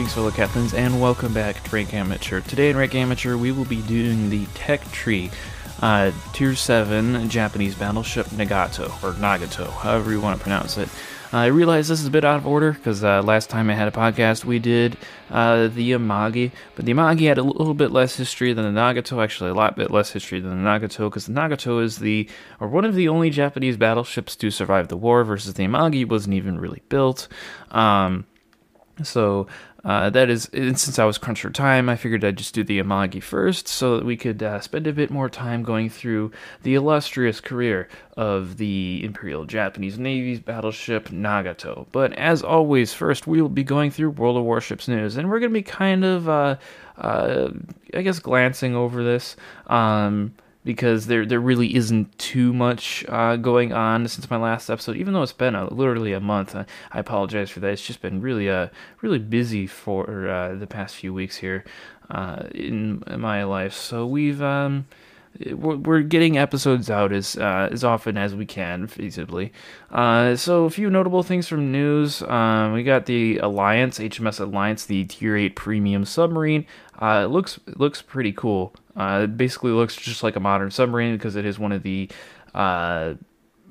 Greetings, fellow captains, and welcome back to Rank Amateur. Today in Rank Amateur, we will be doing the Tech Tree, uh, Tier 7 Japanese battleship Nagato, or Nagato, however you want to pronounce it. Uh, I realize this is a bit out of order because uh, last time I had a podcast, we did uh, the Amagi, but the Amagi had a little bit less history than the Nagato, actually, a lot bit less history than the Nagato, because the Nagato is the, or one of the only Japanese battleships to survive the war, versus the Amagi wasn't even really built. Um, so uh, that is, and since I was crunched for time, I figured I'd just do the Amagi first so that we could uh, spend a bit more time going through the illustrious career of the Imperial Japanese Navy's battleship Nagato. But as always, first we will be going through World of Warships news, and we're going to be kind of, uh, uh, I guess, glancing over this. Um, because there there really isn't too much uh, going on since my last episode. Even though it's been a, literally a month, I, apologize for that. It's just been really uh really busy for uh, the past few weeks here uh, in, in, my life. So we've um we're getting episodes out as uh, as often as we can feasibly. Uh, so a few notable things from news. Um, we got the Alliance HMS Alliance, the Tier Eight premium submarine. Uh, it looks it looks pretty cool. Uh, it basically looks just like a modern submarine because it is one of the uh,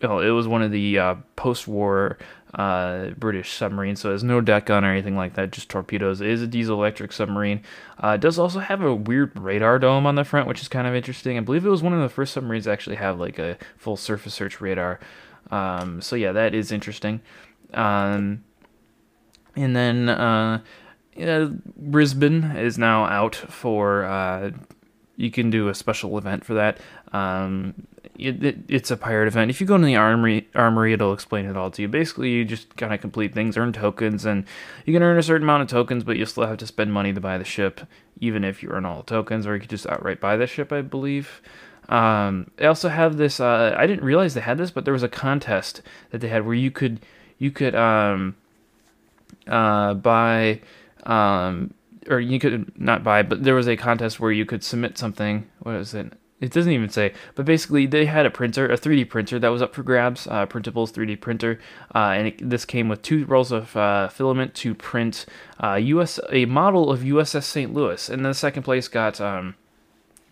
well, it was one of the uh, post-war uh, British submarines, so it has no deck gun or anything like that, just torpedoes. It is a diesel-electric submarine. Uh, it does also have a weird radar dome on the front, which is kind of interesting. I believe it was one of the first submarines to actually have like a full surface search radar. Um, so yeah, that is interesting. Um, and then uh, Brisbane is now out for. You can do a special event for that. Um, it, it, it's a pirate event. If you go into the armory, armory, it'll explain it all to you. Basically, you just kind of complete things, earn tokens, and you can earn a certain amount of tokens, but you still have to spend money to buy the ship, even if you earn all the tokens, or you could just outright buy the ship, I believe. Um, they also have this. Uh, I didn't realize they had this, but there was a contest that they had where you could you could um, uh, buy um, or you could not buy, but there was a contest where you could submit something. What is it? It doesn't even say, but basically they had a printer, a 3D printer that was up for grabs, uh, Printables 3D printer, uh, and it, this came with two rolls of uh, filament to print US uh, a model of USS St. Louis, and then the second place got um,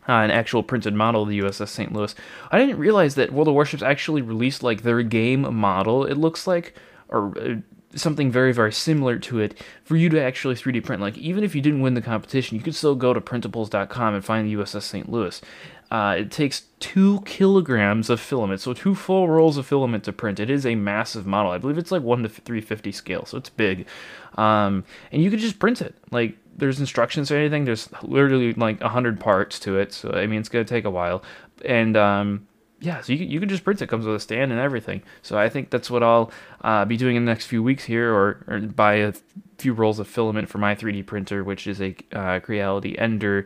uh, an actual printed model of the USS St. Louis. I didn't realize that World of Warships actually released like their game model. It looks like, or uh, something very very similar to it for you to actually 3D print. Like even if you didn't win the competition, you could still go to printables.com and find the USS St. Louis. Uh, it takes two kilograms of filament, so two full rolls of filament to print. It is a massive model. I believe it's like one to 350 scale, so it's big. Um, and you could just print it. Like there's instructions or anything. There's literally like hundred parts to it, so I mean it's gonna take a while. And um, yeah, so you you can just print it. Comes with a stand and everything. So I think that's what I'll uh, be doing in the next few weeks here, or, or buy a few rolls of filament for my 3D printer, which is a uh, Creality Ender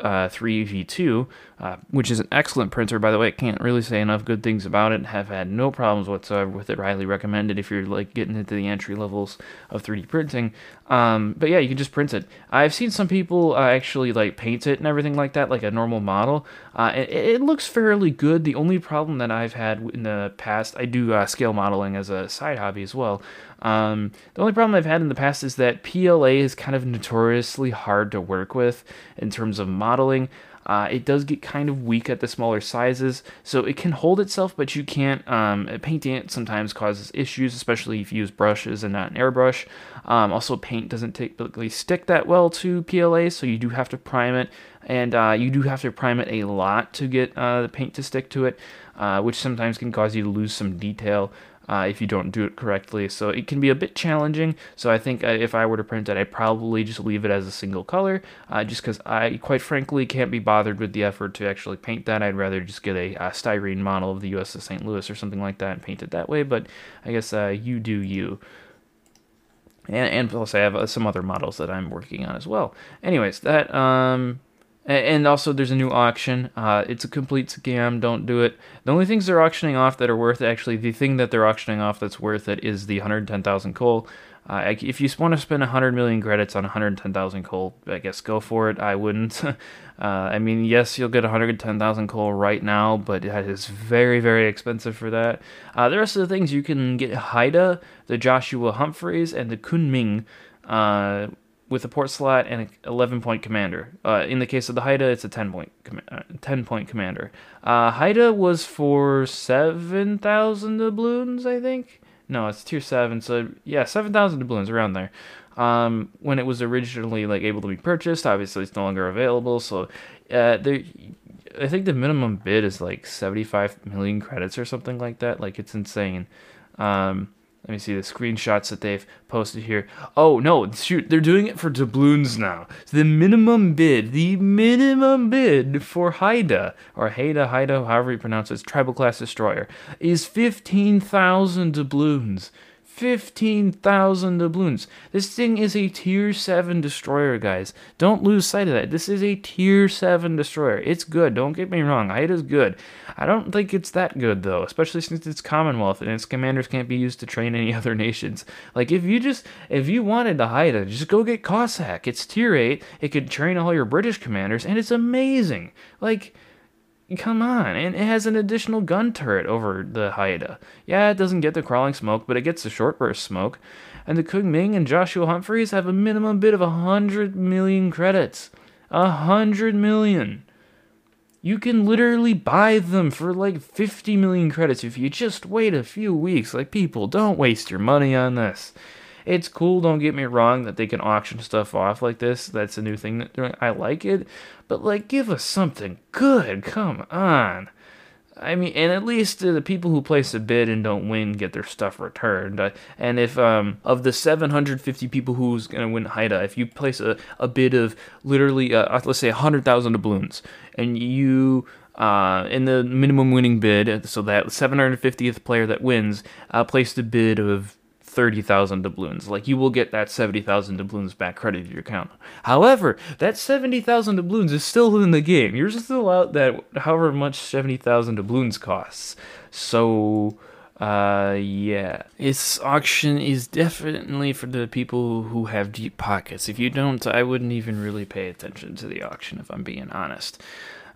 uh, 3v2, uh, which is an excellent printer, by the way. I can't really say enough good things about it. Have had no problems whatsoever with it. Highly recommended if you're like getting into the entry levels of 3D printing. Um, but yeah, you can just print it. I've seen some people uh, actually like paint it and everything like that, like a normal model. Uh, it, it, looks fairly good. The only problem that I've had in the past, I do uh, scale modeling as a side hobby as well. Um, the only problem I've had in the past is that PLA is kind of notoriously hard to work with in terms of modeling. Uh, it does get kind of weak at the smaller sizes, so it can hold itself, but you can't. Um, painting it sometimes causes issues, especially if you use brushes and not an airbrush. Um, also, paint doesn't typically stick that well to PLA, so you do have to prime it, and uh, you do have to prime it a lot to get uh, the paint to stick to it, uh, which sometimes can cause you to lose some detail. Uh, if you don't do it correctly. So it can be a bit challenging. So I think uh, if I were to print it, I'd probably just leave it as a single color, uh, just because I, quite frankly, can't be bothered with the effort to actually paint that. I'd rather just get a, a styrene model of the USS St. Louis or something like that and paint it that way. But I guess uh, you do you. And, and plus, I have uh, some other models that I'm working on as well. Anyways, that um, and also, there's a new auction. Uh, it's a complete scam. Don't do it. The only things they're auctioning off that are worth actually, the thing that they're auctioning off that's worth it is the 110,000 coal. Uh, if you want to spend 100 million credits on 110,000 coal, I guess go for it. I wouldn't. uh, I mean, yes, you'll get 110,000 coal right now, but that is very, very expensive for that. Uh, the rest of the things you can get Haida, the Joshua Humphreys, and the Kunming uh, with a port slot and an 11 point commander. Uh, in the case of the Haida, it's a 10 point com- uh, 10 point commander. Uh, Haida was for 7,000 doubloons, I think. No, it's tier 7, so yeah, 7,000 doubloons around there. Um, when it was originally like able to be purchased, obviously it's no longer available. So, uh, there, I think the minimum bid is like 75 million credits or something like that. Like it's insane. Um, let me see the screenshots that they've posted here. Oh no, shoot, they're doing it for doubloons now. So the minimum bid, the minimum bid for Haida or Haida, Haida, however you pronounce it, tribal class destroyer, is fifteen thousand doubloons. 15,000 doubloons. This thing is a tier 7 destroyer, guys. Don't lose sight of that. This is a tier 7 destroyer. It's good, don't get me wrong. It is good. I don't think it's that good, though, especially since it's Commonwealth and its commanders can't be used to train any other nations. Like, if you just, if you wanted to Haida, just go get Cossack. It's tier 8, it could train all your British commanders, and it's amazing. Like, Come on, and it has an additional gun turret over the Haida. Yeah, it doesn't get the crawling smoke, but it gets the short burst smoke. And the Kunming and Joshua Humphreys have a minimum bid of a hundred million credits. A hundred million. You can literally buy them for like 50 million credits if you just wait a few weeks. Like, people, don't waste your money on this. It's cool, don't get me wrong, that they can auction stuff off like this. That's a new thing that doing. I like it. But, like, give us something good. Come on. I mean, and at least uh, the people who place a bid and don't win get their stuff returned. Uh, and if um, of the 750 people who's gonna win Haida, if you place a, a bid of literally, uh, uh let's say 100,000 doubloons, and you uh, in the minimum winning bid, so that 750th player that wins uh, placed a bid of 30,000 doubloons. Like you will get that 70,000 doubloons back credited to your account. However, that 70,000 doubloons is still in the game. You're still out that however much 70,000 doubloons costs. So uh yeah this auction is definitely for the people who have deep pockets if you don't i wouldn't even really pay attention to the auction if i'm being honest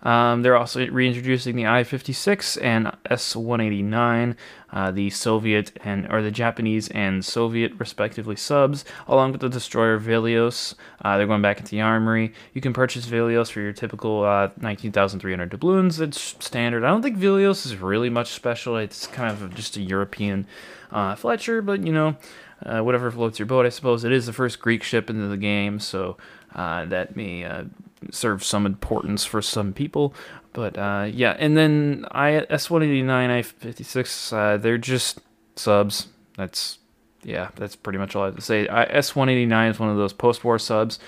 um, they're also reintroducing the I-56 and S-189, uh, the Soviet and or the Japanese and Soviet respectively subs, along with the destroyer Velos. Uh, they're going back into the armory. You can purchase Velos for your typical uh, 19,300 doubloons. It's standard. I don't think Velos is really much special. It's kind of just a European uh, Fletcher, but you know. Uh, whatever floats your boat, I suppose. It is the first Greek ship into the game, so uh, that may serve some importance for some people. But uh, yeah, and then I S189, I56, uh, they're just subs. That's yeah, that's pretty much all I have to say. I, S189 is one of those post-war subs.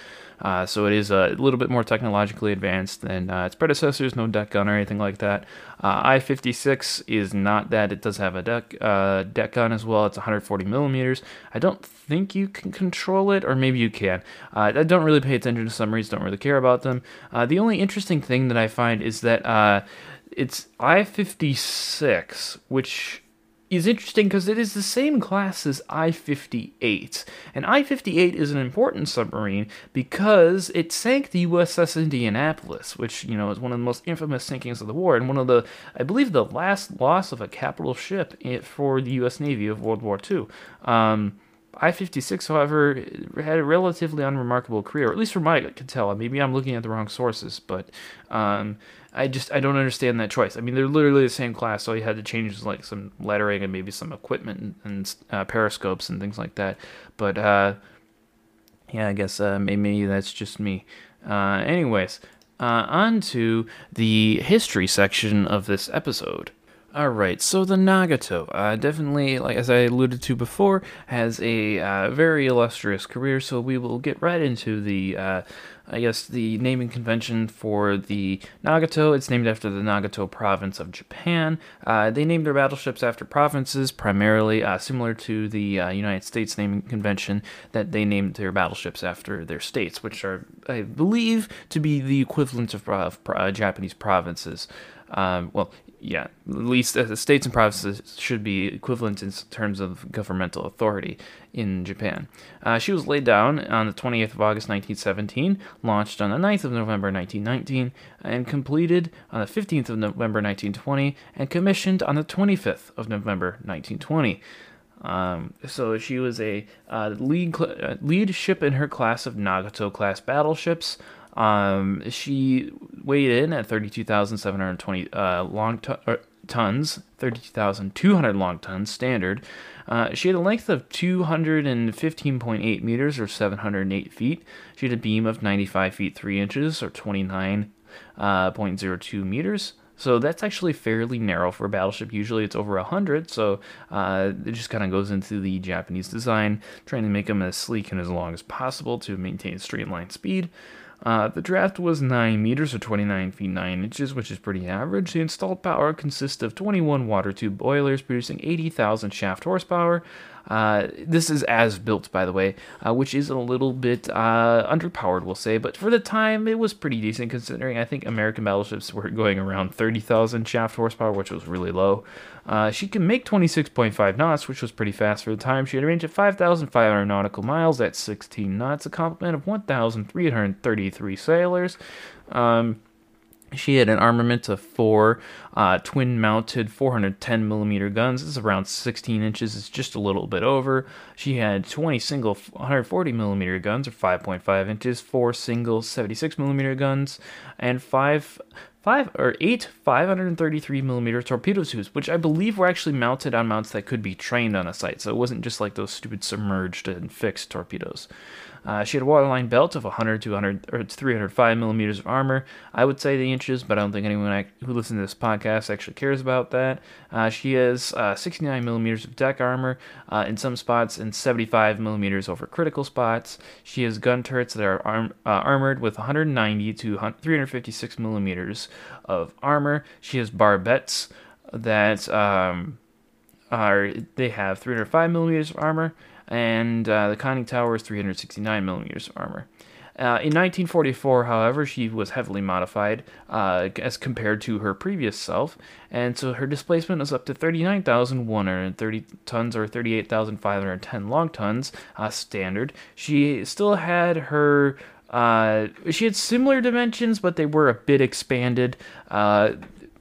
Uh, so it is a little bit more technologically advanced than uh, its predecessors, no deck gun or anything like that. Uh, I-56 is not that. It does have a deck uh, deck gun as well. It's 140 millimeters. I don't think you can control it, or maybe you can. Uh, I don't really pay attention to summaries. Don't really care about them. Uh, the only interesting thing that I find is that it's I-56, which is interesting because it is the same class as I 58. And I 58 is an important submarine because it sank the USS Indianapolis, which, you know, is one of the most infamous sinkings of the war, and one of the, I believe, the last loss of a capital ship for the U.S. Navy of World War II. Um, I 56, however, had a relatively unremarkable career, at least from what I could tell. Maybe I'm looking at the wrong sources, but um, I just I don't understand that choice. I mean, they're literally the same class. All you had to change like some lettering and maybe some equipment and, and uh, periscopes and things like that. But uh, yeah, I guess uh, maybe that's just me. Uh, anyways, uh, on to the history section of this episode. All right, so the Nagato, uh, definitely, like as I alluded to before, has a uh, very illustrious career. So we will get right into the, uh, I guess, the naming convention for the Nagato. It's named after the Nagato province of Japan. Uh, they named their battleships after provinces, primarily uh, similar to the uh, United States naming convention that they named their battleships after their states, which are, I believe, to be the equivalent of, of Japanese provinces. Um, well, yeah, at least uh, states and provinces should be equivalent in terms of governmental authority in Japan. Uh, she was laid down on the 28th of August 1917, launched on the 9th of November 1919, and completed on the 15th of November 1920, and commissioned on the 25th of November 1920. Um, so she was a uh, lead, cl- uh, lead ship in her class of Nagato class battleships. Um, she weighed in at 32,720 uh, long er, tons, 32,200 long tons standard. Uh, she had a length of 215.8 meters or 708 feet. She had a beam of 95 feet 3 inches or 29.02 uh, meters. So that's actually fairly narrow for a battleship. Usually it's over 100, so uh, it just kind of goes into the Japanese design, trying to make them as sleek and as long as possible to maintain straight line speed. Uh, the draft was 9 meters or 29 feet 9 inches, which is pretty average. The installed power consists of 21 water tube boilers producing 80,000 shaft horsepower, uh, this is as built, by the way, uh, which is a little bit uh, underpowered, we'll say, but for the time it was pretty decent considering I think American battleships were going around 30,000 shaft horsepower, which was really low. Uh, she can make 26.5 knots, which was pretty fast for the time. She had a range of 5,500 nautical miles at 16 knots, a complement of 1,333 sailors. Um, she had an armament of four uh, twin mounted 410 millimeter guns. This is around 16 inches. It's just a little bit over. She had 20 single 140 millimeter guns, or 5.5 inches, four single 76 millimeter guns, and five five or eight 533 millimeter torpedo tubes, which I believe were actually mounted on mounts that could be trained on a site. So it wasn't just like those stupid submerged and fixed torpedoes. Uh, she had a waterline belt of 100 to 100 or 305 millimeters of armor. I would say the inches, but I don't think anyone who listens to this podcast actually cares about that. Uh, she has uh, 69 millimeters of deck armor uh, in some spots and 75 millimeters over critical spots. She has gun turrets that are arm, uh, armored with 190 to 356 millimeters of armor. She has barbettes that um, are they have 305 millimeters of armor and uh, the conning tower is 369 millimeters of armor. Uh, in 1944, however, she was heavily modified uh, as compared to her previous self, and so her displacement was up to 39,130 tons or 38,510 long tons uh, standard. She still had her uh, she had similar dimensions, but they were a bit expanded.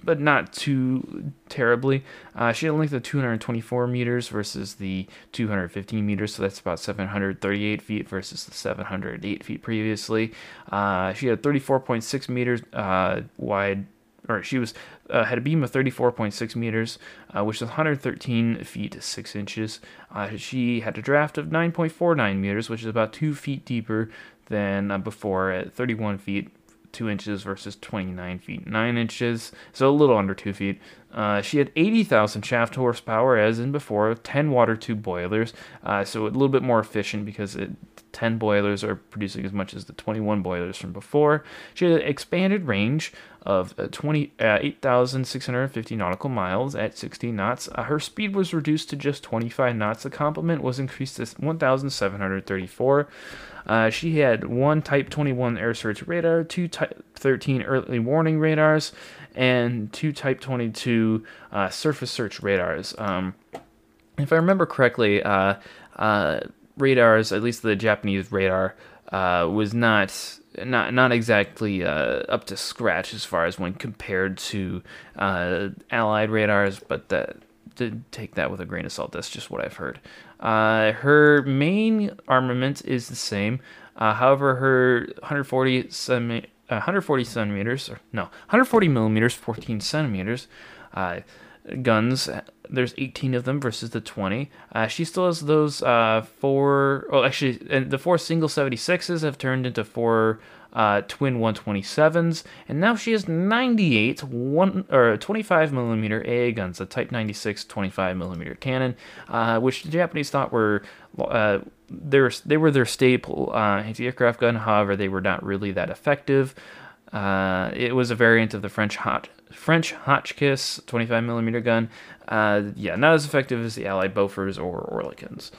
Uh, but not too terribly. Uh, she had a length of 224 meters versus the 215 meters, so that's about 738 feet versus the 708 feet previously. Uh, she had 34.6 meters uh, wide, or she was uh, had a beam of 34.6 meters, uh, which is 113 feet 6 inches. Uh, she had a draft of 9.49 meters, which is about 2 feet deeper than before at 31 feet 2 inches versus 29 feet 9 inches, so a little under 2 feet. Uh, she had 80,000 shaft horsepower, as in before, 10 water tube boilers, uh, so a little bit more efficient because it, 10 boilers are producing as much as the 21 boilers from before. She had an expanded range of uh, 20, uh, 8,650 nautical miles at 16 knots. Her speed was reduced to just 25 knots. The complement was increased to 1,734. Uh, she had one Type 21 air search radar, two Type 13 early warning radars, and two Type 22 uh, surface search radars. Um, if I remember correctly, uh, uh radars, at least the Japanese radar, uh, was not not not exactly uh, up to scratch as far as when compared to Allied radars, but that to take that with a grain of salt. That's just what I've heard. Uh, her main armament is the same. Uh, however, her 140 centimeters, uh, 140 centimeters, or no, 140 millimeters, 14 centimeters uh, guns. There's 18 of them versus the 20. Uh, she still has those uh, four. Well, actually, the four single 76s have turned into four uh, twin 127s, and now she has 98 one or 25 millimeter AA guns, a Type 96 25 millimeter cannon, uh, which the Japanese thought were uh, they were their staple uh, anti-aircraft gun. However, they were not really that effective. Uh, it was a variant of the French hot French Hotchkiss 25 millimeter gun. Uh, yeah, not as effective as the Allied Bofors or Oerlikons.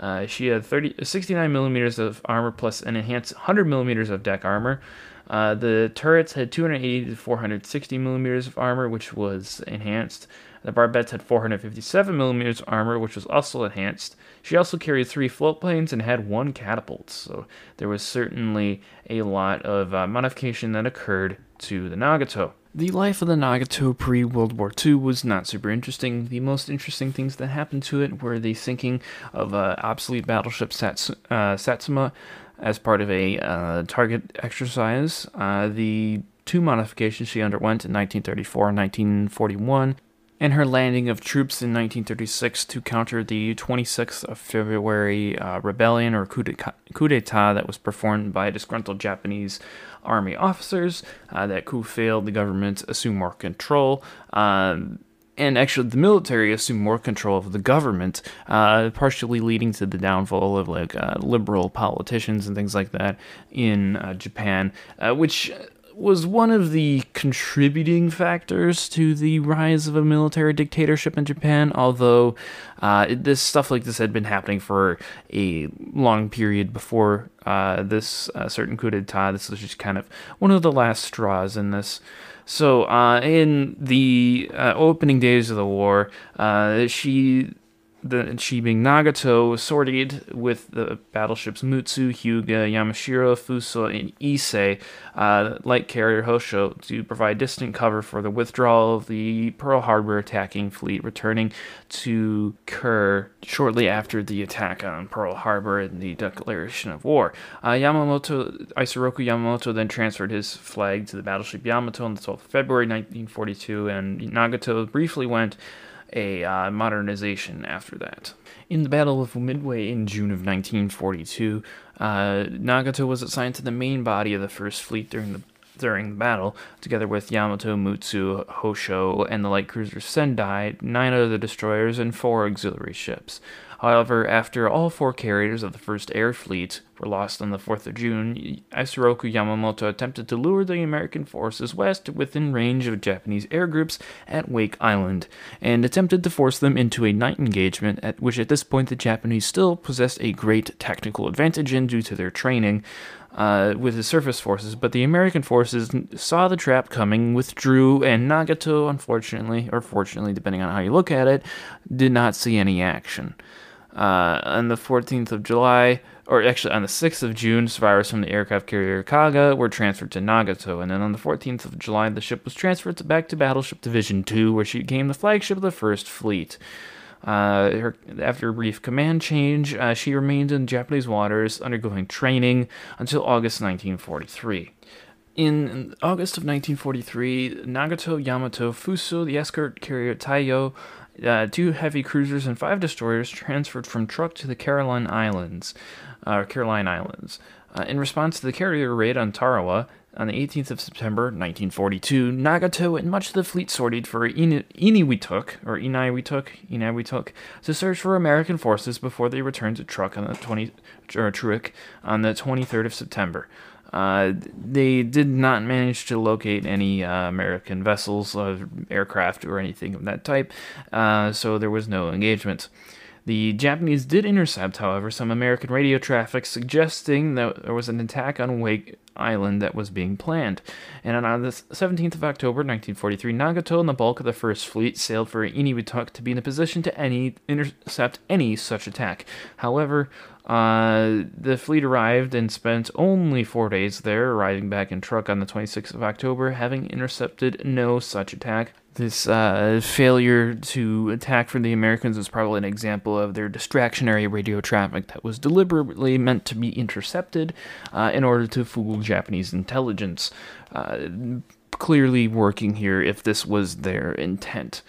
Uh, she had 30, 69 millimeters of armor plus an enhanced 100 millimeters of deck armor. Uh, the turrets had 280 to 460 millimeters of armor, which was enhanced. The barbettes had 457 millimeters armor, which was also enhanced. She also carried three float planes and had one catapult, so there was certainly a lot of uh, modification that occurred to the Nagato. The life of the Nagato pre World War II was not super interesting. The most interesting things that happened to it were the sinking of uh, obsolete battleship Sats- uh, Satsuma as part of a uh, target exercise. Uh, the two modifications she underwent in 1934 and 1941 and her landing of troops in 1936 to counter the 26th of February uh, rebellion or coup d'etat that was performed by disgruntled Japanese army officers. Uh, that coup failed, the government assumed more control. Um, and actually, the military assumed more control of the government, uh, partially leading to the downfall of like uh, liberal politicians and things like that in uh, Japan, uh, which was one of the contributing factors to the rise of a military dictatorship in Japan, although uh, this stuff like this had been happening for a long period before uh, this uh, certain coup d'etat. This was just kind of one of the last straws in this. So, uh, in the uh, opening days of the war, uh, she the she Nagato sortied with the battleships Mutsu, Hyuga, Yamashiro, Fuso, and Ise, uh, light carrier Hosho, to provide distant cover for the withdrawal of the Pearl Harbor attacking fleet, returning to Kure shortly after the attack on Pearl Harbor and the declaration of war. Uh, Yamamoto, Isoroku Yamamoto then transferred his flag to the battleship Yamato on the 12th of February 1942, and Nagato briefly went a uh, modernization after that. In the Battle of Midway in June of 1942, uh, Nagato was assigned to the main body of the First Fleet during the during the battle, together with Yamato, Mutsu, Hosho, and the light cruiser Sendai, nine other destroyers, and four auxiliary ships. However, after all four carriers of the First Air Fleet were lost on the 4th of June, Isoroku Yamamoto attempted to lure the American forces west within range of Japanese air groups at Wake Island, and attempted to force them into a night engagement, at which at this point the Japanese still possessed a great technical advantage in due to their training. Uh, with the surface forces, but the American forces saw the trap coming, withdrew, and Nagato, unfortunately, or fortunately, depending on how you look at it, did not see any action. Uh, on the 14th of July, or actually on the 6th of June, survivors from the aircraft carrier Kaga were transferred to Nagato, and then on the 14th of July, the ship was transferred to, back to Battleship Division 2, where she became the flagship of the First Fleet. Uh, her, after a brief command change, uh, she remained in Japanese waters, undergoing training until August 1943. In August of 1943, Nagato, Yamato, Fuso, the escort carrier Taiyo, uh, two heavy cruisers and five destroyers transferred from Truk to the Caroline Islands, uh, Caroline Islands. Uh, in response to the carrier raid on Tarawa on the 18th of September 1942, Nagato and much of the fleet sorted for In- Iniwituk or Inaiwituk, Inaiwituk to search for American forces before they returned to Truk on the 20 or Truk on the 23rd of September. Uh, they did not manage to locate any uh, American vessels, uh, aircraft, or anything of that type, uh, so there was no engagement. The Japanese did intercept, however, some American radio traffic suggesting that there was an attack on Wake Island that was being planned. And on the 17th of October 1943, Nagato and the bulk of the First Fleet sailed for Iniwituk to be in a position to any, intercept any such attack. However, uh, the fleet arrived and spent only four days there, arriving back in Truk on the 26th of October, having intercepted no such attack. This uh, failure to attack from the Americans was probably an example of their distractionary radio traffic that was deliberately meant to be intercepted uh, in order to fool Japanese intelligence. Uh, clearly working here if this was their intent.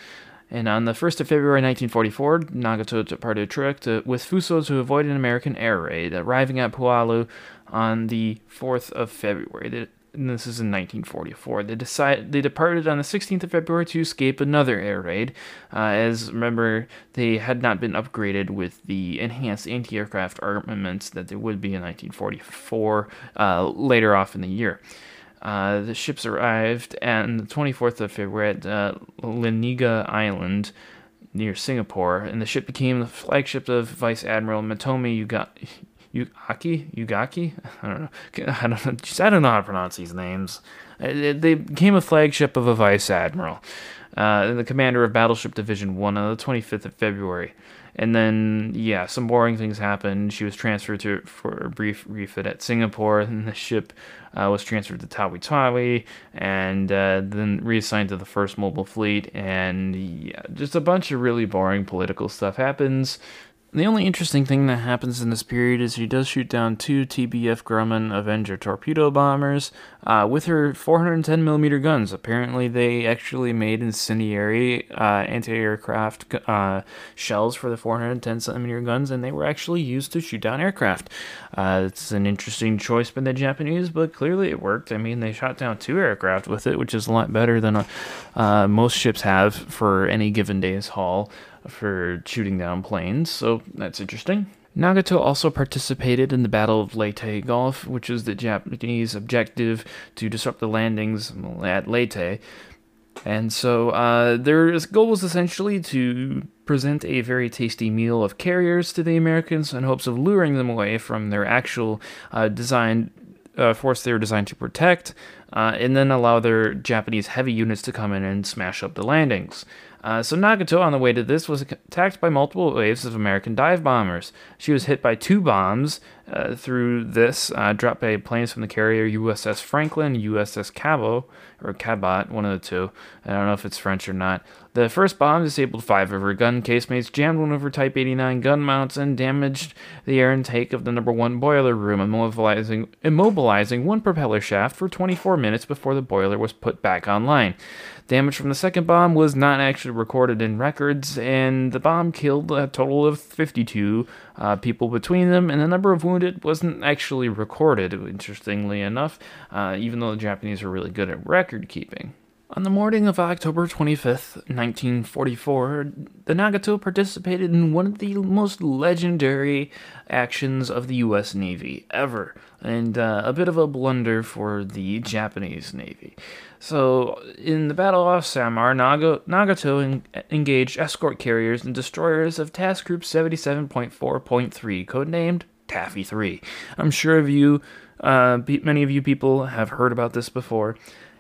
And on the 1st of February 1944, Nagato departed Truk with Fuso to avoid an American air raid, arriving at Palau on the 4th of February. This is in 1944. They decided they departed on the 16th of February to escape another air raid, uh, as remember they had not been upgraded with the enhanced anti-aircraft armaments that they would be in 1944 uh, later off in the year. Uh, the ships arrived on the 24th of February at uh, Island near Singapore, and the ship became the flagship of Vice Admiral Matome Yuga- Yugaki? Yugaki? I don't know. I don't know. I don't know how to pronounce these names. Uh, they became a flagship of a Vice Admiral, uh, the commander of Battleship Division 1 on the 25th of February. And then, yeah, some boring things happened. She was transferred to for a brief refit at Singapore, and the ship uh, was transferred to Tawi Tawi, and uh, then reassigned to the First Mobile Fleet. And yeah, just a bunch of really boring political stuff happens. The only interesting thing that happens in this period is she does shoot down two TBF Grumman Avenger torpedo bombers uh, with her 410 millimeter guns. Apparently, they actually made incendiary uh, anti-aircraft uh, shells for the 410 centimeter guns, and they were actually used to shoot down aircraft. Uh, it's an interesting choice by the Japanese, but clearly it worked. I mean, they shot down two aircraft with it, which is a lot better than uh, most ships have for any given day's haul for shooting down planes, so that's interesting. Nagato also participated in the Battle of Leyte Gulf, which was the Japanese objective to disrupt the landings at Leyte. And so uh, their goal was essentially to present a very tasty meal of carriers to the Americans in hopes of luring them away from their actual uh, design uh, force they were designed to protect, uh, and then allow their Japanese heavy units to come in and smash up the landings. Uh, so Nagato, on the way to this, was attacked by multiple waves of American dive bombers. She was hit by two bombs uh, through this, uh, dropped by planes from the carrier USS Franklin, USS Cabo, or Cabot, one of the two. I don't know if it's French or not. The first bomb disabled five of her gun casemates, jammed one of her Type 89 gun mounts, and damaged the air intake of the number one boiler room, immobilizing, immobilizing one propeller shaft for 24 minutes before the boiler was put back online. Damage from the second bomb was not actually recorded in records, and the bomb killed a total of 52 uh, people between them, and the number of wounded wasn't actually recorded, interestingly enough, uh, even though the Japanese were really good at record keeping. On the morning of October 25th, 1944, the Nagato participated in one of the most legendary actions of the U.S. Navy ever, and uh, a bit of a blunder for the Japanese Navy. So, in the Battle of Samar, Naga, Nagato en- engaged escort carriers and destroyers of Task Group 77.4.3, codenamed Taffy 3. I'm sure of you, uh, many of you people have heard about this before.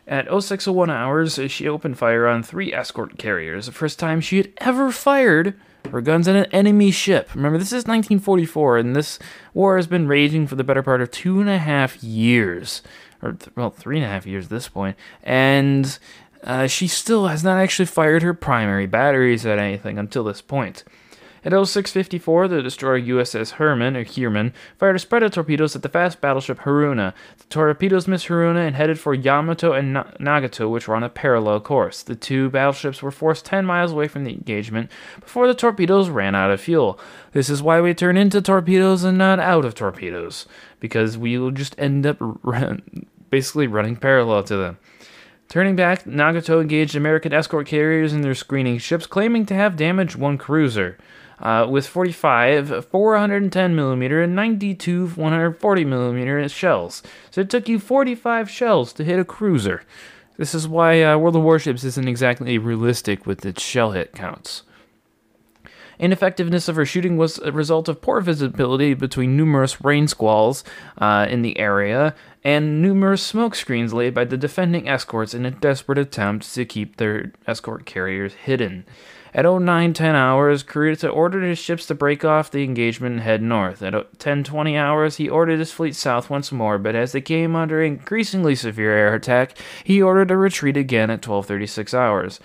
At 0601 hours, she opened fire on three escort carriers, the first time she had ever fired her guns at an enemy ship. Remember, this is 1944, and this war has been raging for the better part of two and a half years. Or, th- well, three and a half years at this point. And uh, she still has not actually fired her primary batteries at anything until this point. At 0654, the destroyer USS Herman, or Heermann, fired a spread of torpedoes at the fast battleship Haruna. The torpedoes missed Haruna and headed for Yamato and Na- Nagato, which were on a parallel course. The two battleships were forced 10 miles away from the engagement before the torpedoes ran out of fuel. This is why we turn into torpedoes and not out of torpedoes, because we will just end up run- basically running parallel to them. Turning back, Nagato engaged American escort carriers in their screening ships, claiming to have damaged one cruiser uh, with 45 410 millimeter and 92 140 millimeter shells. So it took you 45 shells to hit a cruiser. This is why uh, World of Warships isn't exactly realistic with its shell hit counts. Ineffectiveness of her shooting was a result of poor visibility between numerous rain squalls uh, in the area and numerous smoke screens laid by the defending escorts in a desperate attempt to keep their escort carriers hidden. At 09:10 hours, Kurita ordered his ships to break off the engagement and head north. At 1020 hours, he ordered his fleet south once more, but as they came under increasingly severe air attack, he ordered a retreat again at 1236 hours.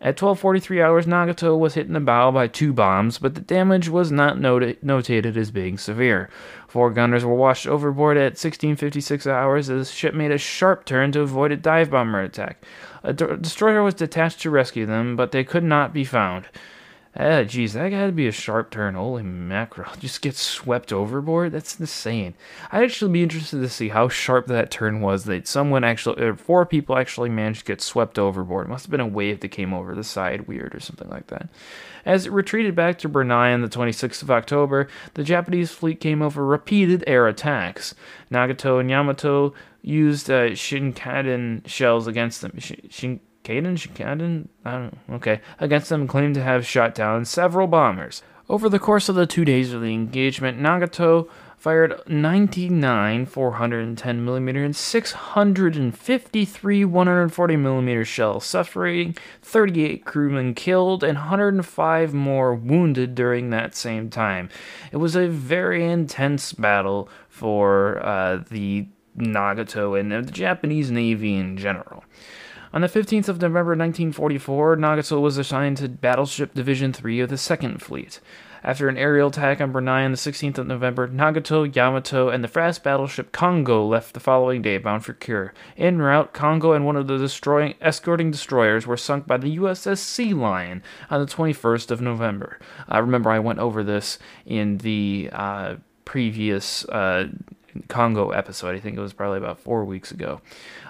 At 12:43 hours, Nagato was hit in the bow by two bombs, but the damage was not noti- notated as being severe. Four gunners were washed overboard at 16:56 hours as the ship made a sharp turn to avoid a dive bomber attack. A destroyer was detached to rescue them, but they could not be found. Ah, geez, that had to be a sharp turn. Holy mackerel. Just get swept overboard? That's insane. I'd actually be interested to see how sharp that turn was that someone actually, or four people actually managed to get swept overboard. It must have been a wave that came over the side, weird, or something like that. As it retreated back to Brunei on the 26th of October, the Japanese fleet came over repeated air attacks. Nagato and Yamato used uh, Shinkaden shells against them. Shin- Caden Shikaden? I don't know. Okay. Against them claimed to have shot down several bombers. Over the course of the two days of the engagement, Nagato fired 99 410 millimeter and 653 140 millimeter shells, suffering 38 crewmen killed and 105 more wounded during that same time. It was a very intense battle for uh, the Nagato and the Japanese Navy in general. On the 15th of November 1944, Nagato was assigned to Battleship Division 3 of the 2nd Fleet. After an aerial attack on Brunei on the 16th of November, Nagato, Yamato, and the fast battleship Kongo left the following day bound for Kure. En route, Kongo and one of the destroying, escorting destroyers were sunk by the USS Sea Lion on the 21st of November. I uh, remember I went over this in the uh, previous uh, Kongo episode. I think it was probably about four weeks ago.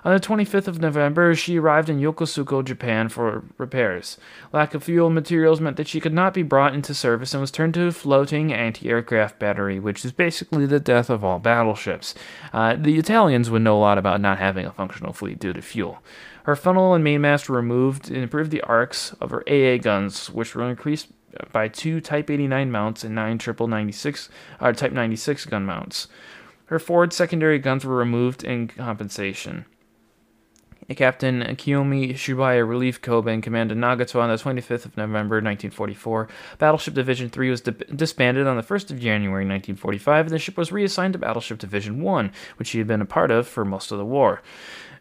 On the 25th of November, she arrived in Yokosuka, Japan for repairs. Lack of fuel materials meant that she could not be brought into service and was turned to a floating anti aircraft battery, which is basically the death of all battleships. Uh, the Italians would know a lot about not having a functional fleet due to fuel. Her funnel and mainmast were removed and improved the arcs of her AA guns, which were increased by two Type 89 mounts and nine Triple 96, uh, Type 96 gun mounts. Her forward secondary guns were removed in compensation. Captain Kiyomi Shibuya relieved Kobe and commanded Nagato on the 25th of November 1944. Battleship Division 3 was di- disbanded on the 1st of January 1945, and the ship was reassigned to Battleship Division 1, which she had been a part of for most of the war.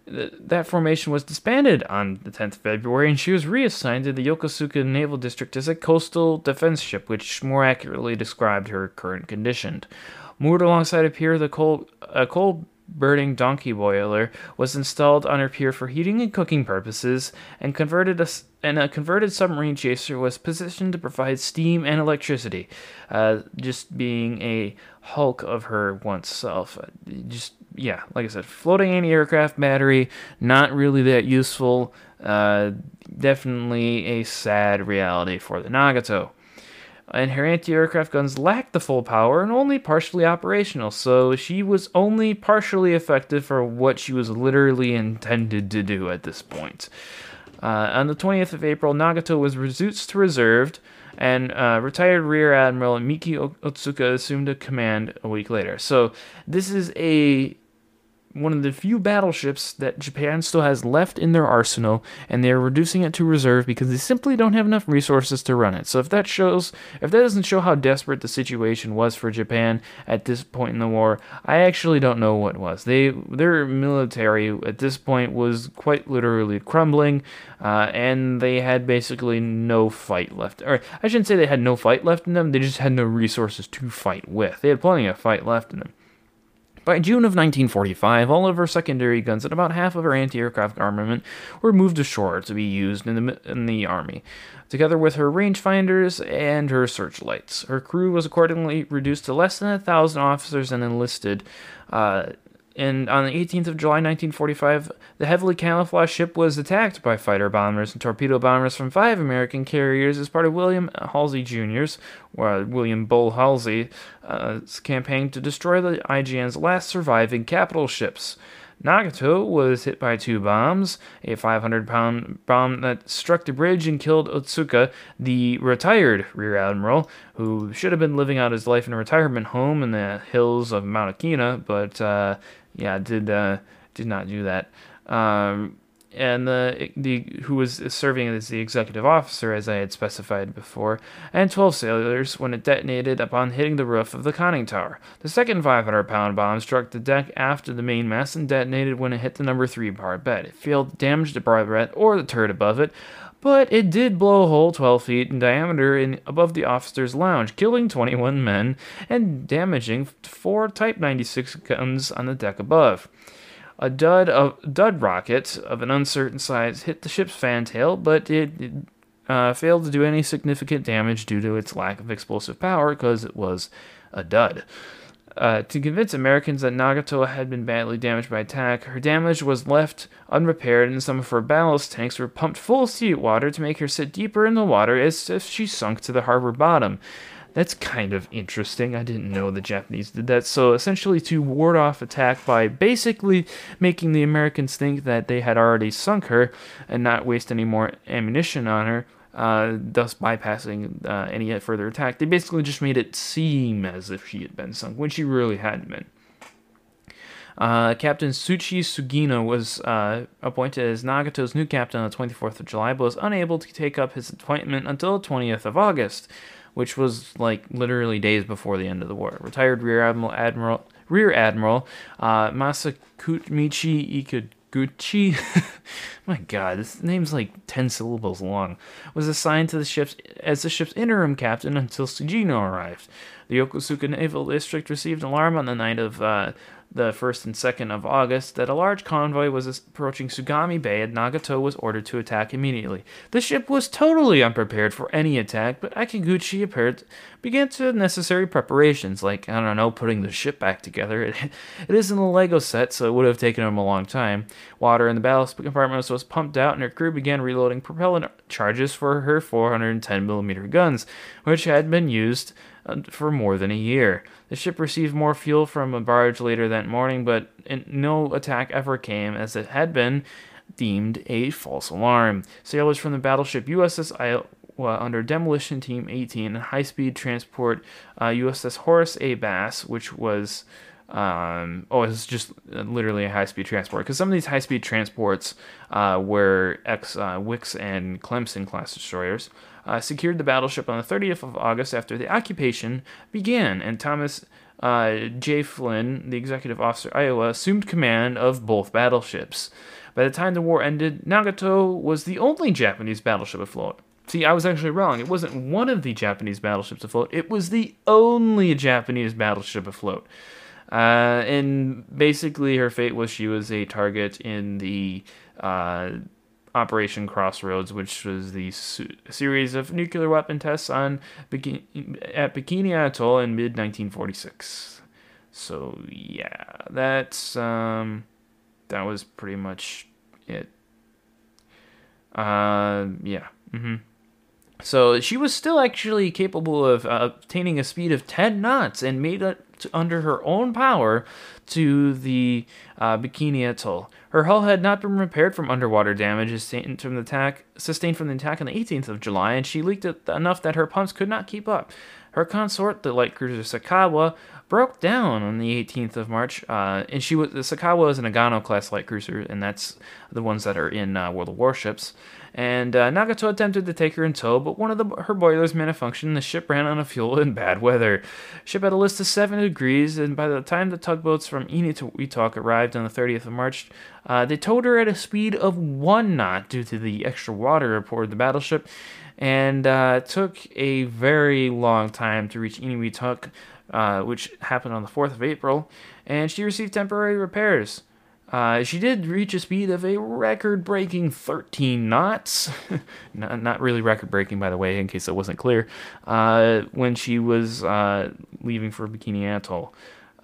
that formation was disbanded on the 10th of February, and she was reassigned to the Yokosuka Naval District as a coastal defense ship, which more accurately described her current condition. Moored alongside a pier, the coal, a coal burning donkey boiler was installed on her pier for heating and cooking purposes, and converted a, and a converted submarine chaser was positioned to provide steam and electricity, uh, just being a hulk of her once self. Uh, just yeah, like I said, floating anti-aircraft battery, not really that useful. Uh, definitely a sad reality for the Nagato and her anti-aircraft guns lacked the full power and only partially operational, so she was only partially effective for what she was literally intended to do at this point. Uh, on the 20th of April, Nagato was reduced to reserved, and uh, retired Rear Admiral Miki Otsuka assumed a command a week later. So this is a one of the few battleships that Japan still has left in their arsenal, and they're reducing it to reserve because they simply don't have enough resources to run it. So if that shows, if that doesn't show how desperate the situation was for Japan at this point in the war, I actually don't know what was. They their military at this point was quite literally crumbling, uh, and they had basically no fight left. Or I shouldn't say they had no fight left in them. They just had no resources to fight with. They had plenty of fight left in them. By June of 1945, all of her secondary guns and about half of her anti-aircraft armament were moved ashore to be used in the, in the army, together with her rangefinders and her searchlights. Her crew was accordingly reduced to less than a thousand officers and enlisted. Uh, and on the 18th of July 1945, the heavily camouflaged ship was attacked by fighter bombers and torpedo bombers from five American carriers as part of William Halsey Jr.'s, uh, William Bull Halsey's uh, campaign to destroy the IJN's last surviving capital ships. Nagato was hit by two bombs, a 500 pound bomb that struck the bridge and killed Otsuka, the retired Rear Admiral, who should have been living out his life in a retirement home in the hills of Mount Akina, but uh, yeah, did uh, did not do that. Um, and the the who was serving as the executive officer, as I had specified before, and 12 sailors when it detonated upon hitting the roof of the conning tower. The second 500-pound bomb struck the deck after the mainmast and detonated when it hit the number three barbette. It failed to damage the barbette or the turret above it, but it did blow a hole 12 feet in diameter in above the officers' lounge, killing 21 men and damaging four Type 96 guns on the deck above. A dud of dud rocket of an uncertain size hit the ship's fantail, but it uh, failed to do any significant damage due to its lack of explosive power because it was a dud. Uh, to convince Americans that Nagato had been badly damaged by attack, her damage was left unrepaired and some of her ballast tanks were pumped full of sea water to make her sit deeper in the water as if she sunk to the harbor bottom. That's kind of interesting. I didn't know the Japanese did that. So essentially, to ward off attack by basically making the Americans think that they had already sunk her and not waste any more ammunition on her, uh, thus bypassing uh, any further attack. They basically just made it seem as if she had been sunk when she really hadn't been. Uh, captain Tsuchi Sugino was uh, appointed as Nagato's new captain on the 24th of July, but was unable to take up his appointment until the 20th of August which was like literally days before the end of the war. Retired Rear Admiral Admiral Rear Admiral uh, Masakumichi Ikuguchi, my God, this name's like ten syllables long, was assigned to the ship's as the ship's interim captain until Sugino arrived. The Yokosuka Naval District received an alarm on the night of uh, the 1st and 2nd of August that a large convoy was approaching Sagami Bay and Nagato was ordered to attack immediately. The ship was totally unprepared for any attack, but Akiguchi appeared began to necessary preparations, like, I don't know, putting the ship back together. It, it isn't a Lego set, so it would have taken him a long time. Water in the ballast compartment was pumped out, and her crew began reloading propellant charges for her 410mm guns, which had been used uh, for more than a year. The ship received more fuel from a barge later that morning, but no attack ever came, as it had been deemed a false alarm. Sailors from the battleship USS Iowa under Demolition Team 18 and high speed transport uh, USS Horace A. Bass, which was. Um, oh, it's just uh, literally a high speed transport. Because some of these high speed transports uh, were ex uh, Wickes and Clemson class destroyers uh, secured the battleship on the 30th of August after the occupation began, and Thomas uh, J. Flynn, the executive officer Iowa, assumed command of both battleships. By the time the war ended, Nagato was the only Japanese battleship afloat. See, I was actually wrong. It wasn't one of the Japanese battleships afloat, it was the only Japanese battleship afloat. Uh, and basically, her fate was she was a target in the uh, Operation Crossroads, which was the su- series of nuclear weapon tests on at Bikini Atoll in mid 1946. So yeah, that's um, that was pretty much it. Uh, yeah. Mm-hmm. So she was still actually capable of uh, obtaining a speed of 10 knots and made it under her own power to the uh, Bikini Atoll. Her hull had not been repaired from underwater damage sustained from the attack, sustained from the attack on the 18th of July, and she leaked enough that her pumps could not keep up. Her consort, the light cruiser Sakawa, broke down on the 18th of March, uh, and she was the Sakawa is an Agano class light cruiser, and that's the ones that are in uh, World of Warships and uh, Nagato attempted to take her in tow, but one of the, her boilers malfunctioned and the ship ran out of fuel in bad weather. Ship had a list of seven degrees, and by the time the tugboats from Eniwetok arrived on the 30th of March, uh, they towed her at a speed of one knot due to the extra water aboard the battleship, and uh, took a very long time to reach Eniwetok, uh, which happened on the 4th of April, and she received temporary repairs. Uh, she did reach a speed of a record breaking 13 knots. not, not, really record breaking, by the way, in case it wasn't clear, uh, when she was uh, leaving for Bikini Atoll.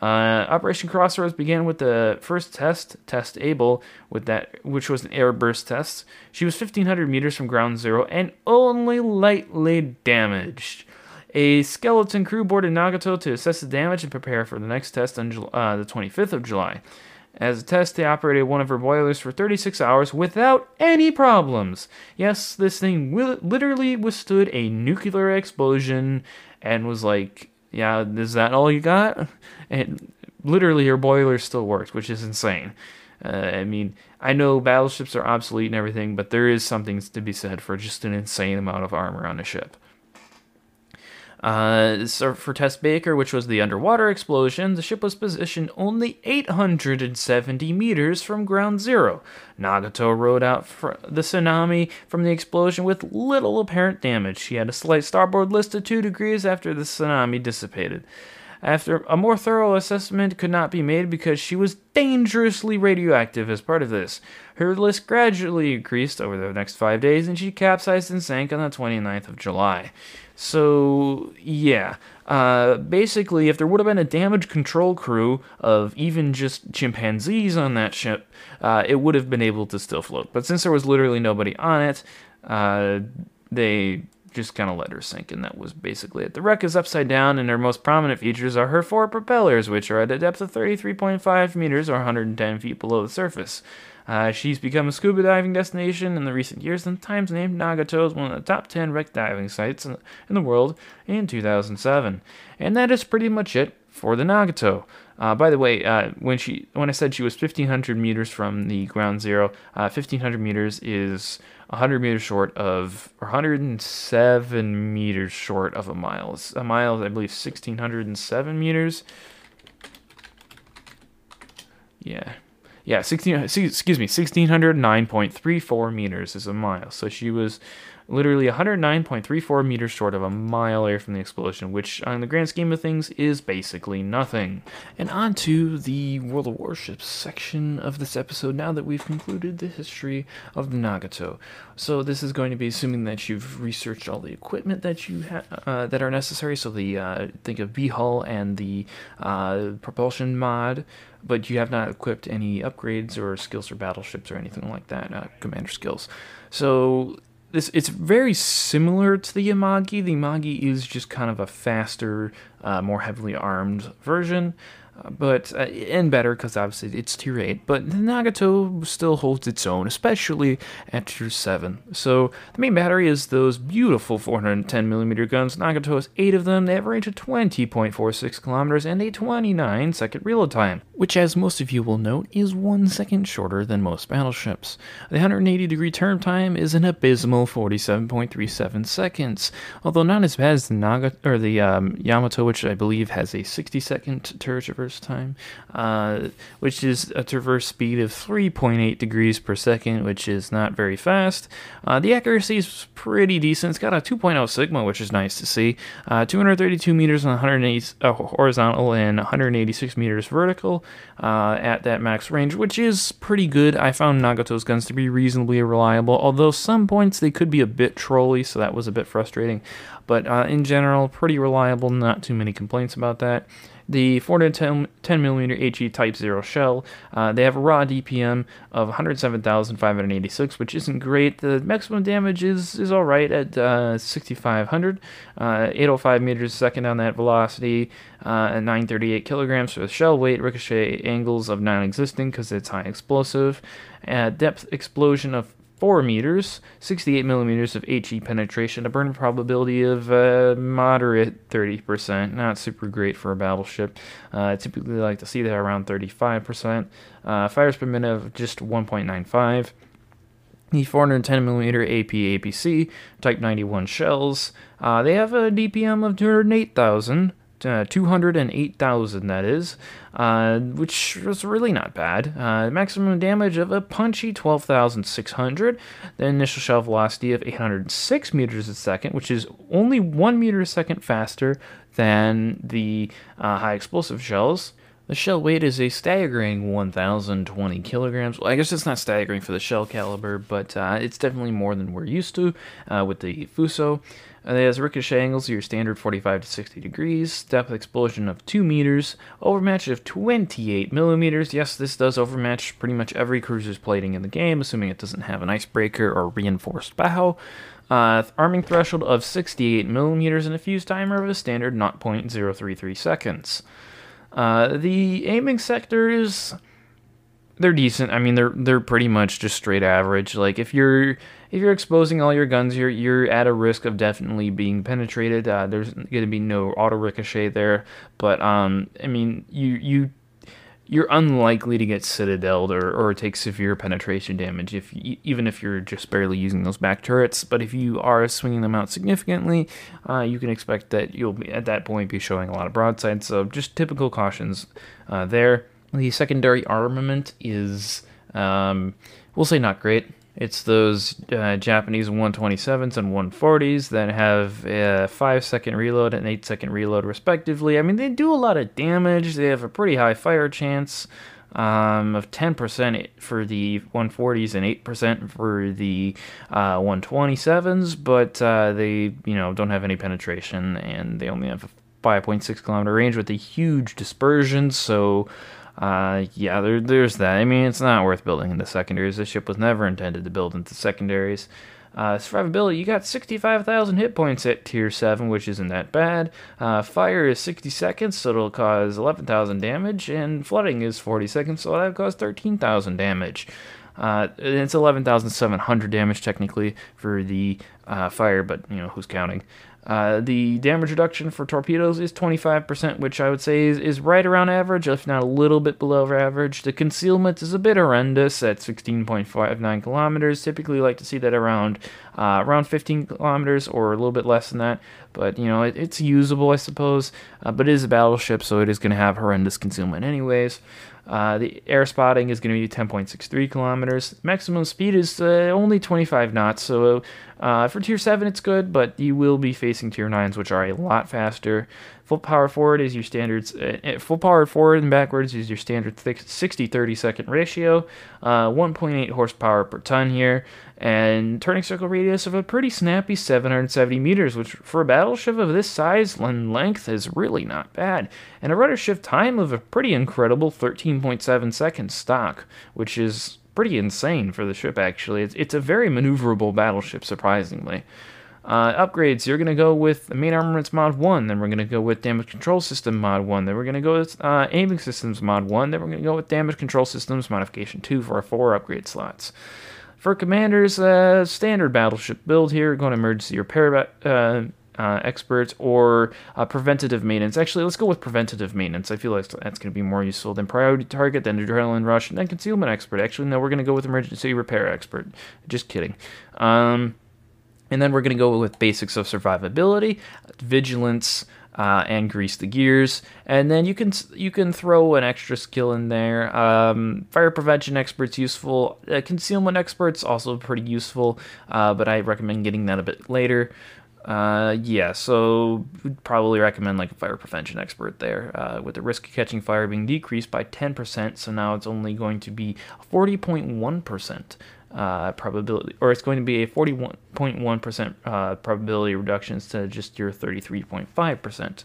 Uh, Operation Crossroads began with the first test, Test Able, with that, which was an air burst test. She was 1,500 meters from ground zero and only lightly damaged. A skeleton crew boarded Nagato to assess the damage and prepare for the next test on uh, the 25th of July. As a test, they operated one of her boilers for 36 hours without any problems. Yes, this thing literally withstood a nuclear explosion and was like, yeah, is that all you got? And literally, her boiler still worked, which is insane. Uh, I mean, I know battleships are obsolete and everything, but there is something to be said for just an insane amount of armor on a ship. Uh, so for Test Baker, which was the underwater explosion, the ship was positioned only 870 meters from ground zero. Nagato rode out the tsunami from the explosion with little apparent damage. She had a slight starboard list of 2 degrees after the tsunami dissipated. After a more thorough assessment could not be made because she was dangerously radioactive as part of this. Her list gradually increased over the next five days, and she capsized and sank on the 29th of July. So, yeah. Uh, basically, if there would have been a damage control crew of even just chimpanzees on that ship, uh, it would have been able to still float. But since there was literally nobody on it, uh, they just kind of let her sink, and that was basically it. The wreck is upside down, and her most prominent features are her four propellers, which are at a depth of 33.5 meters or 110 feet below the surface. Uh, she's become a scuba diving destination in the recent years, and Times named Nagato as one of the top 10 wreck diving sites in, the world in 2007. And that is pretty much it for the Nagato. Uh, by the way, uh, when she when I said she was 1,500 meters from the ground zero, 1,500 uh, meters is 100 meters short of, or 107 meters short of a mile. A mile is, I believe, 1,607 meters. Yeah, yeah, 16, excuse me, 1609.34 meters is a mile. So she was literally 109.34 meters short of a mile away from the explosion, which, on the grand scheme of things, is basically nothing. And on to the World of Warships section of this episode now that we've concluded the history of the Nagato. So, this is going to be assuming that you've researched all the equipment that you ha- uh, that are necessary. So, the uh, think of B hull and the uh, propulsion mod but you have not equipped any upgrades or skills for battleships or anything like that, uh, commander skills. So this it's very similar to the Amagi. The Amagi is just kind of a faster, uh, more heavily armed version but uh, and better because obviously it's tier 8 but the nagato still holds its own especially at tier 7 so the main battery is those beautiful 410 millimeter guns. Nagato has 8 of them. They have a range of 20.46 kilometers and a 29 second reload time which as most of you will note is one second shorter than most battleships. The 180 degree turn time is an abysmal 47.37 seconds although not as bad as the naga or the um, yamato which i believe has a 60 second turret traverse traverse time, uh, which is a traverse speed of 3.8 degrees per second, which is not very fast. Uh, the accuracy is pretty decent. It's got a 2.0 sigma, which is nice to see. Uh, 232 meters on 180 uh, horizontal and 186 meters vertical uh, at that max range, which is pretty good. I found Nagato's guns to be reasonably reliable, although some points they could be a bit trolly, so that was a bit frustrating. But uh, in general, pretty reliable. Not too many complaints about that the 410 millimeter HE Type 0 shell. Uh, they have a raw DPM of 107,586, which isn't great. The maximum damage is, is alright at uh, 6,500, uh, 805 meters a second on that velocity, uh, at 938 kilograms for the shell weight, ricochet angles of non existing because it's high explosive, depth explosion of 4 meters, 68 millimeters of HE penetration, a burn probability of uh, moderate 30%, not super great for a battleship. Uh, typically like to see that around 35%. Uh, fires per minute of just 1.95. The 410 millimeter AP APC Type 91 shells. Uh, they have a DPM of 208,000 uh, 208,000 that is, uh, which was really not bad. Uh, maximum damage of a punchy 12,600. The initial shell velocity of 806 meters a second, which is only 1 meter a second faster than the uh, high explosive shells. The shell weight is a staggering 1,020 kilograms. Well, I guess it's not staggering for the shell caliber, but uh, it's definitely more than we're used to with the Fuso. Uh, it has ricochet angles, your standard 45 to 60 degrees, depth explosion of 2 meters, overmatch of 28 millimeters. Yes, this does overmatch pretty much every cruiser's plating in the game, assuming it doesn't have an icebreaker or reinforced bow. Uh, arming threshold of 68 millimeters and a fuse timer of a standard not 0.033 seconds. Uh, the aiming sectors, they're decent. I mean, they're they're pretty much just straight average. Like if you're if you're exposing all your guns, you're you're at a risk of definitely being penetrated. Uh, there's going to be no auto ricochet there, but um, I mean, you you you're unlikely to get citadeled or, or take severe penetration damage if even if you're just barely using those back turrets. But if you are swinging them out significantly, uh, you can expect that you'll be, at that point be showing a lot of broadsides. So just typical cautions uh, there. The secondary armament is, um, we'll say, not great. It's those uh, Japanese 127s and 140s that have a 5 second reload and 8 second reload, respectively. I mean, they do a lot of damage, they have a pretty high fire chance um, of 10% for the 140s and 8% for the uh, 127s, but uh, they, you know, don't have any penetration and they only have a 5.6 kilometer range with a huge dispersion, so uh, yeah, there, there's that. I mean, it's not worth building into secondaries. This ship was never intended to build into secondaries. Uh, survivability, you got 65,000 hit points at tier 7, which isn't that bad. Uh, fire is 60 seconds, so it'll cause 11,000 damage, and flooding is 40 seconds, so that'll cause 13,000 damage. Uh, it's 11,700 damage technically for the uh, fire, but you know who's counting. Uh, the damage reduction for torpedoes is 25%, which I would say is, is right around average, if not a little bit below average. The concealment is a bit horrendous at 16.59 kilometers. Typically, like to see that around uh, around 15 kilometers or a little bit less than that. But you know, it, it's usable, I suppose. Uh, but it is a battleship, so it is going to have horrendous concealment, anyways. Uh, the air spotting is going to be 10.63 kilometers. Maximum speed is uh, only 25 knots, so uh, for tier 7 it's good, but you will be facing tier 9s, which are a lot faster. Full power forward is your standard, uh, full power forward and backwards is your standard 60 30 second ratio. Uh, 1.8 horsepower per ton here and turning circle radius of a pretty snappy 770 meters, which for a battleship of this size and length is really not bad, and a rudder shift time of a pretty incredible 13.7 seconds stock, which is pretty insane for the ship actually. It's, it's a very maneuverable battleship, surprisingly. Uh, upgrades, you're going to go with main armaments mod 1, then we're going to go with damage control system mod 1, then we're going to go with uh, aiming systems mod 1, then we're going to go with damage control systems modification 2 for our 4 upgrade slots. For commanders, uh, standard battleship build here, going to emergency repair uh, uh, experts or uh, preventative maintenance. Actually, let's go with preventative maintenance. I feel like that's going to be more useful than priority target, then adrenaline rush, and then concealment expert. Actually, no, we're going to go with emergency repair expert. Just kidding. Um, and then we're going to go with basics of survivability, vigilance, uh, and grease the gears. And then you can you can throw an extra skill in there. Um, fire prevention experts useful. Uh, concealment experts also pretty useful, uh, but I recommend getting that a bit later. Uh, yeah, so probably recommend like a fire prevention expert there, uh, with the risk of catching fire being decreased by 10%. So now it's only going to be 40.1% uh, probability, or it's going to be a 41.1% uh, probability reduction instead of just your 33.5%.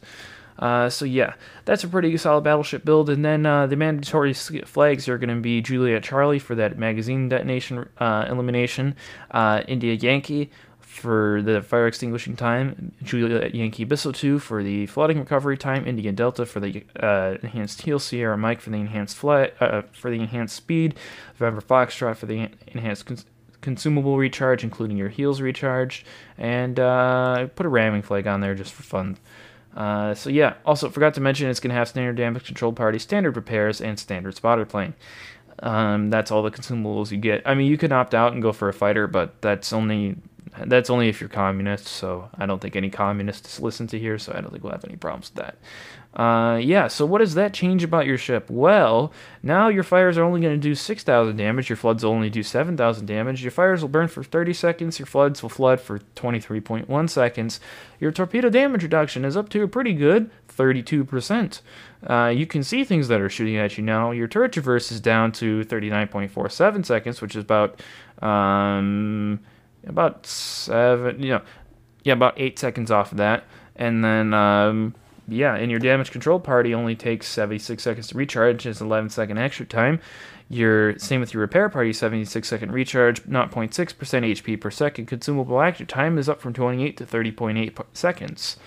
Uh, so yeah, that's a pretty solid battleship build. And then uh, the mandatory flags are going to be Juliet Charlie for that magazine detonation uh, elimination, uh, India Yankee for the fire extinguishing time, Juliet Yankee Bissotwo for the flooding recovery time, India Delta for the uh, enhanced heal, Sierra Mike for the enhanced flight, uh, for the enhanced speed, November Foxtrot for the enhanced cons- consumable recharge, including your heals recharged, and uh, put a ramming flag on there just for fun. Uh, so yeah, also forgot to mention it's going to have standard damage control party, standard repairs, and standard spotter plane. Um, that's all the consumables you get. I mean, you can opt out and go for a fighter, but that's only that's only if you're communist, so I don't think any communists listen to here, so I don't think we'll have any problems with that. Uh, yeah, so what does that change about your ship? Well, now your fires are only going to do 6,000 damage, your floods will only do 7,000 damage, your fires will burn for 30 seconds, your floods will flood for 23.1 seconds. Your torpedo damage reduction is up to a pretty good 32%. Uh, you can see things that are shooting at you now. Your turret traverse is down to 39.47 seconds, which is about. Um, about seven, you know, yeah, about eight seconds off of that. And then, um, yeah, and your damage control party only takes 76 seconds to recharge, is 11 second extra time. Your same with your repair party, 76 second recharge, 0.6% HP per second. Consumable active time is up from 28 to 30.8 seconds.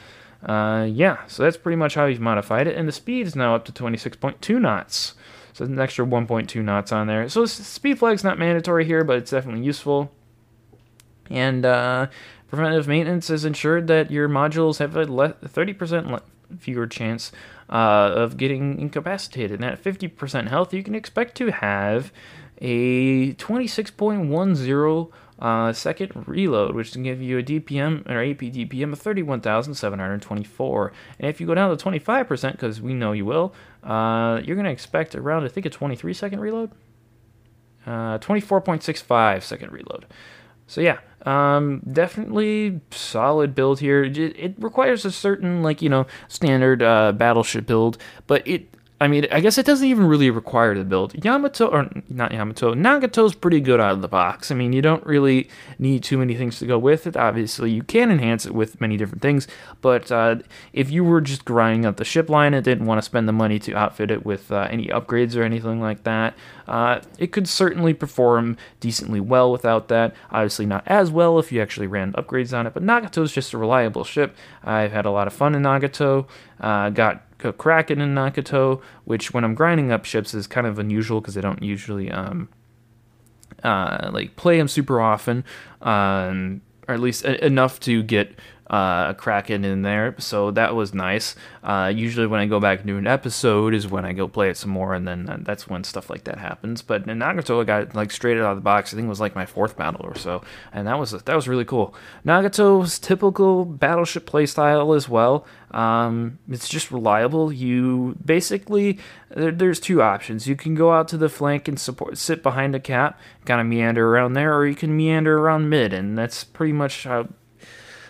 Uh, yeah, so that's pretty much how you've modified it, and the speed is now up to 26.2 knots. So an extra 1.2 knots on there. So speed flag's not mandatory here, but it's definitely useful. And uh, maintenance is ensured that your modules have a 30% fewer chance uh, of getting incapacitated. And at 50% health, you can expect to have a 26.10 uh, second reload, which can give you a DPM or AP DPM of 31,724. And if you go down to 25%, because we know you will, uh, you're going to expect around, I think, a 23 second reload. Uh, 24.65 second reload. So yeah, um, definitely solid build here. It, it, requires a certain like you know standard uh, battleship build, but it I mean, I guess it doesn't even really require the build. Yamato, or not Yamato, Nagato's pretty good out of the box. I mean, you don't really need too many things to go with it. Obviously, you can enhance it with many different things, but uh, if you were just grinding up the ship line and didn't want to spend the money to outfit it with uh, any upgrades or anything like that, uh, it could certainly perform decently well without that. Obviously, not as well if you actually ran upgrades on it, but Nagato's just a reliable ship. I've had a lot of fun in Nagato. Uh, got Kraken in Nagato, which when I'm grinding up ships is kind of unusual because I don't usually um, uh, like play them super often, um, or at least a- enough to get uh, a Kraken in there, so that was nice. Uh, usually, when I go back to an episode, is when I go play it some more, and then uh, that's when stuff like that happens. But Nagato, got like straight out of the box. I think it was like my fourth battle or so, and that was that was really cool. Nagato's typical battleship playstyle as well. Um, it's just reliable. You basically there, there's two options. You can go out to the flank and support, sit behind a cap, kind of meander around there, or you can meander around mid, and that's pretty much how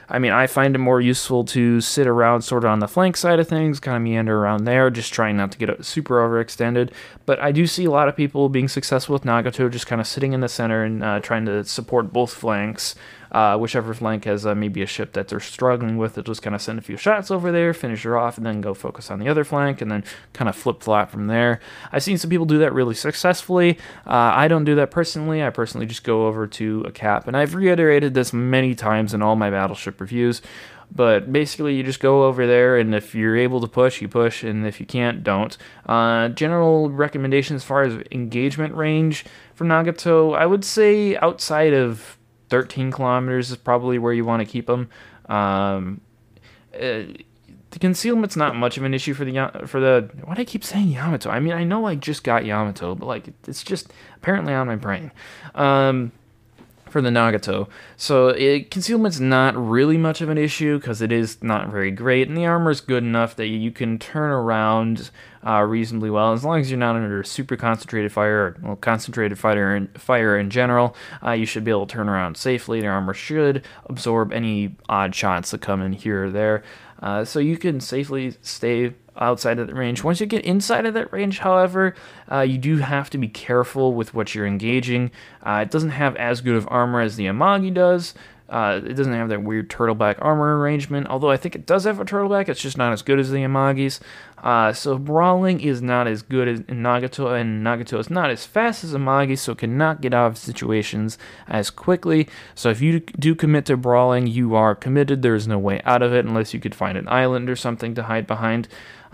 I mean, I find it more useful to sit around sort of on the flank side of things, kind of meander around there, just trying not to get super overextended. But I do see a lot of people being successful with Nagato, just kind of sitting in the center and uh, trying to support both flanks uh, whichever flank has uh, maybe a ship that they're struggling with, they'll just kind of send a few shots over there, finish her off, and then go focus on the other flank, and then kind of flip flop from there. I've seen some people do that really successfully. Uh, I don't do that personally. I personally just go over to a cap, and I've reiterated this many times in all my battleship reviews. But basically, you just go over there, and if you're able to push, you push, and if you can't, don't. Uh, general recommendation as far as engagement range for Nagato, I would say outside of 13 kilometers is probably where you want to keep them. Um, uh, the concealment's not much of an issue for the for the. Why do I keep saying Yamato? I mean, I know I just got Yamato, but like it's just apparently on my brain. Um, for the Nagato. So it, concealment's not really much of an issue because it is not very great, and the armor is good enough that you can turn around uh, reasonably well as long as you're not under super concentrated fire or well, concentrated fire in, fire in general. Uh, you should be able to turn around safely. The armor should absorb any odd shots that come in here or there, uh, so you can safely stay outside of the range. Once you get inside of that range, however, uh, you do have to be careful with what you're engaging. Uh, it doesn't have as good of armor as the Amagi does, uh, it doesn't have that weird turtleback armor arrangement, although I think it does have a turtleback. It's just not as good as the Amagi's. Uh, so brawling is not as good as Nagato, and Nagato is not as fast as Amagi, so cannot get out of situations as quickly. So if you do commit to brawling, you are committed. There is no way out of it unless you could find an island or something to hide behind.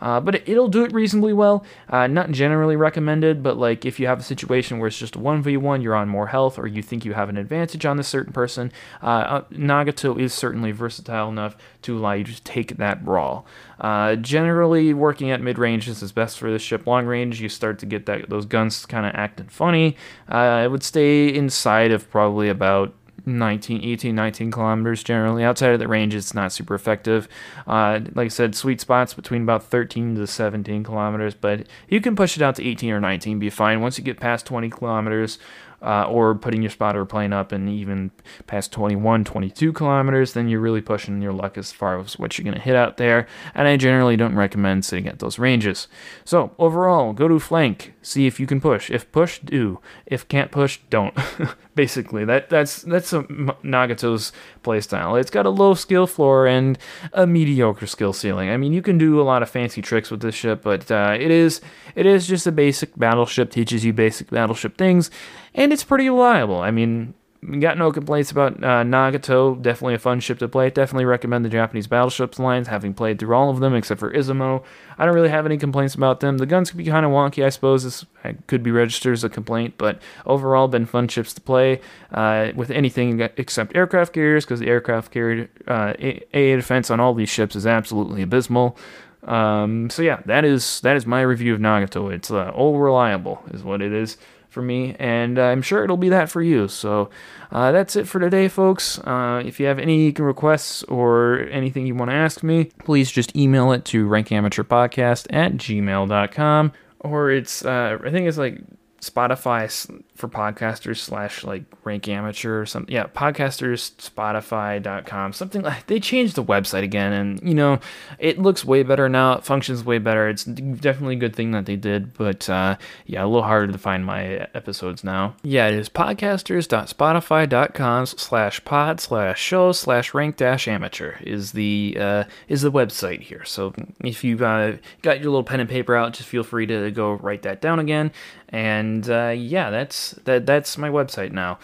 Uh, but it, will do it reasonably well. Uh, not generally recommended, but like if you have a situation where it's just a 1v1, you're on more health, or you think you have an advantage on this certain person, uh, uh, Nagato is certainly versatile enough to allow you to take that brawl. Uh, generally, working at mid range is best for this ship. Long range, you start to get that those guns kind of acting funny. Uh, I would stay inside of probably about 19, 18, 19 kilometers generally. Outside of the range, it's not super effective. Uh, like I said, sweet spots between about 13 to 17 kilometers, but you can push it out to 18 or 19, be fine. Once you get past 20 kilometers, uh, or putting your spotter plane up and even past 21, 22 kilometers, then you're really pushing your luck as far as what you're going to hit out there. And I generally don't recommend sitting at those ranges. So overall, go to flank, see if you can push. If push, do. If can't push, don't. Basically, that that's that's a Nagato's playstyle. It's got a low skill floor and a mediocre skill ceiling. I mean, you can do a lot of fancy tricks with this ship, but uh, it is it is just a basic battleship. Teaches you basic battleship things and it's pretty reliable. I mean, got no complaints about uh, Nagato. Definitely a fun ship to play. Definitely recommend the Japanese battleships lines, having played through all of them except for Izumo. I don't really have any complaints about them. The guns can be kind of wonky, I suppose. This could be registered as a complaint, but overall, been fun ships to play uh, with anything except aircraft carriers because the aircraft carrier uh, AA defense on all these ships is absolutely abysmal. Um, so yeah, that is that is my review of Nagato. It's uh, Ol' Reliable, is what it is for me, and I'm sure it'll be that for you. So uh, that's it for today, folks. Uh, if you have any requests or anything you want to ask me, please just email it to rankamateurpodcast at gmail.com. Or it's, uh, I think it's like Spotify for podcasters slash like rank amateur or something. Yeah, podcasters, Spotify.com, something like they changed the website again. And, you know, it looks way better now. It functions way better. It's definitely a good thing that they did. But uh, yeah, a little harder to find my episodes now. Yeah, it is podcasters.spotify.com slash pod slash show slash rank dash amateur is the, uh, is the website here. So if you've uh, got your little pen and paper out, just feel free to go write that down again. And uh, yeah, that's that that's my website now.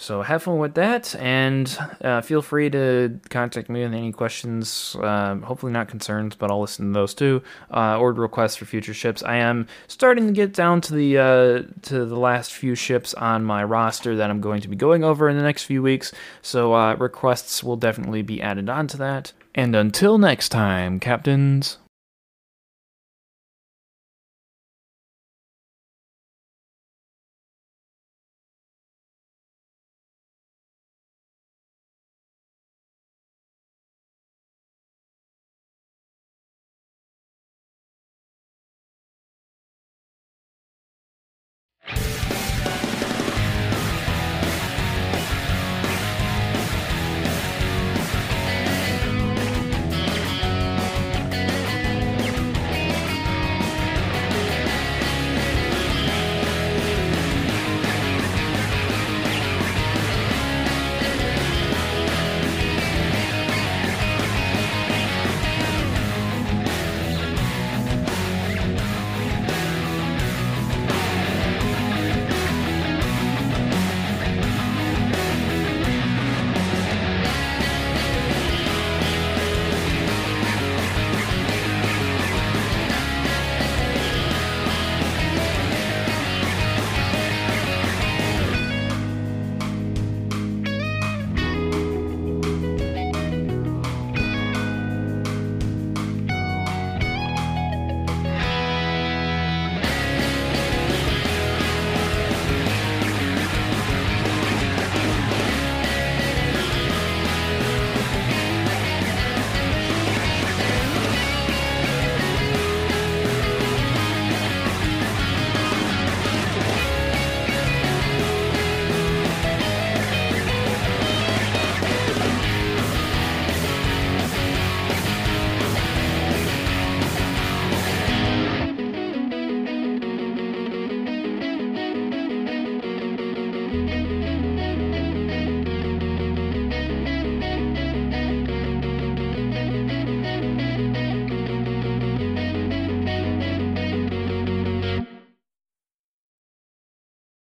So have fun with that, and uh, feel free to contact me with any questions. Uh, hopefully not concerns, but I'll listen to those too. Uh, or requests for future ships. I am starting to get down to the uh, to the last few ships on my roster that I'm going to be going over in the next few weeks. So uh, requests will definitely be added onto that. And until next time, captains.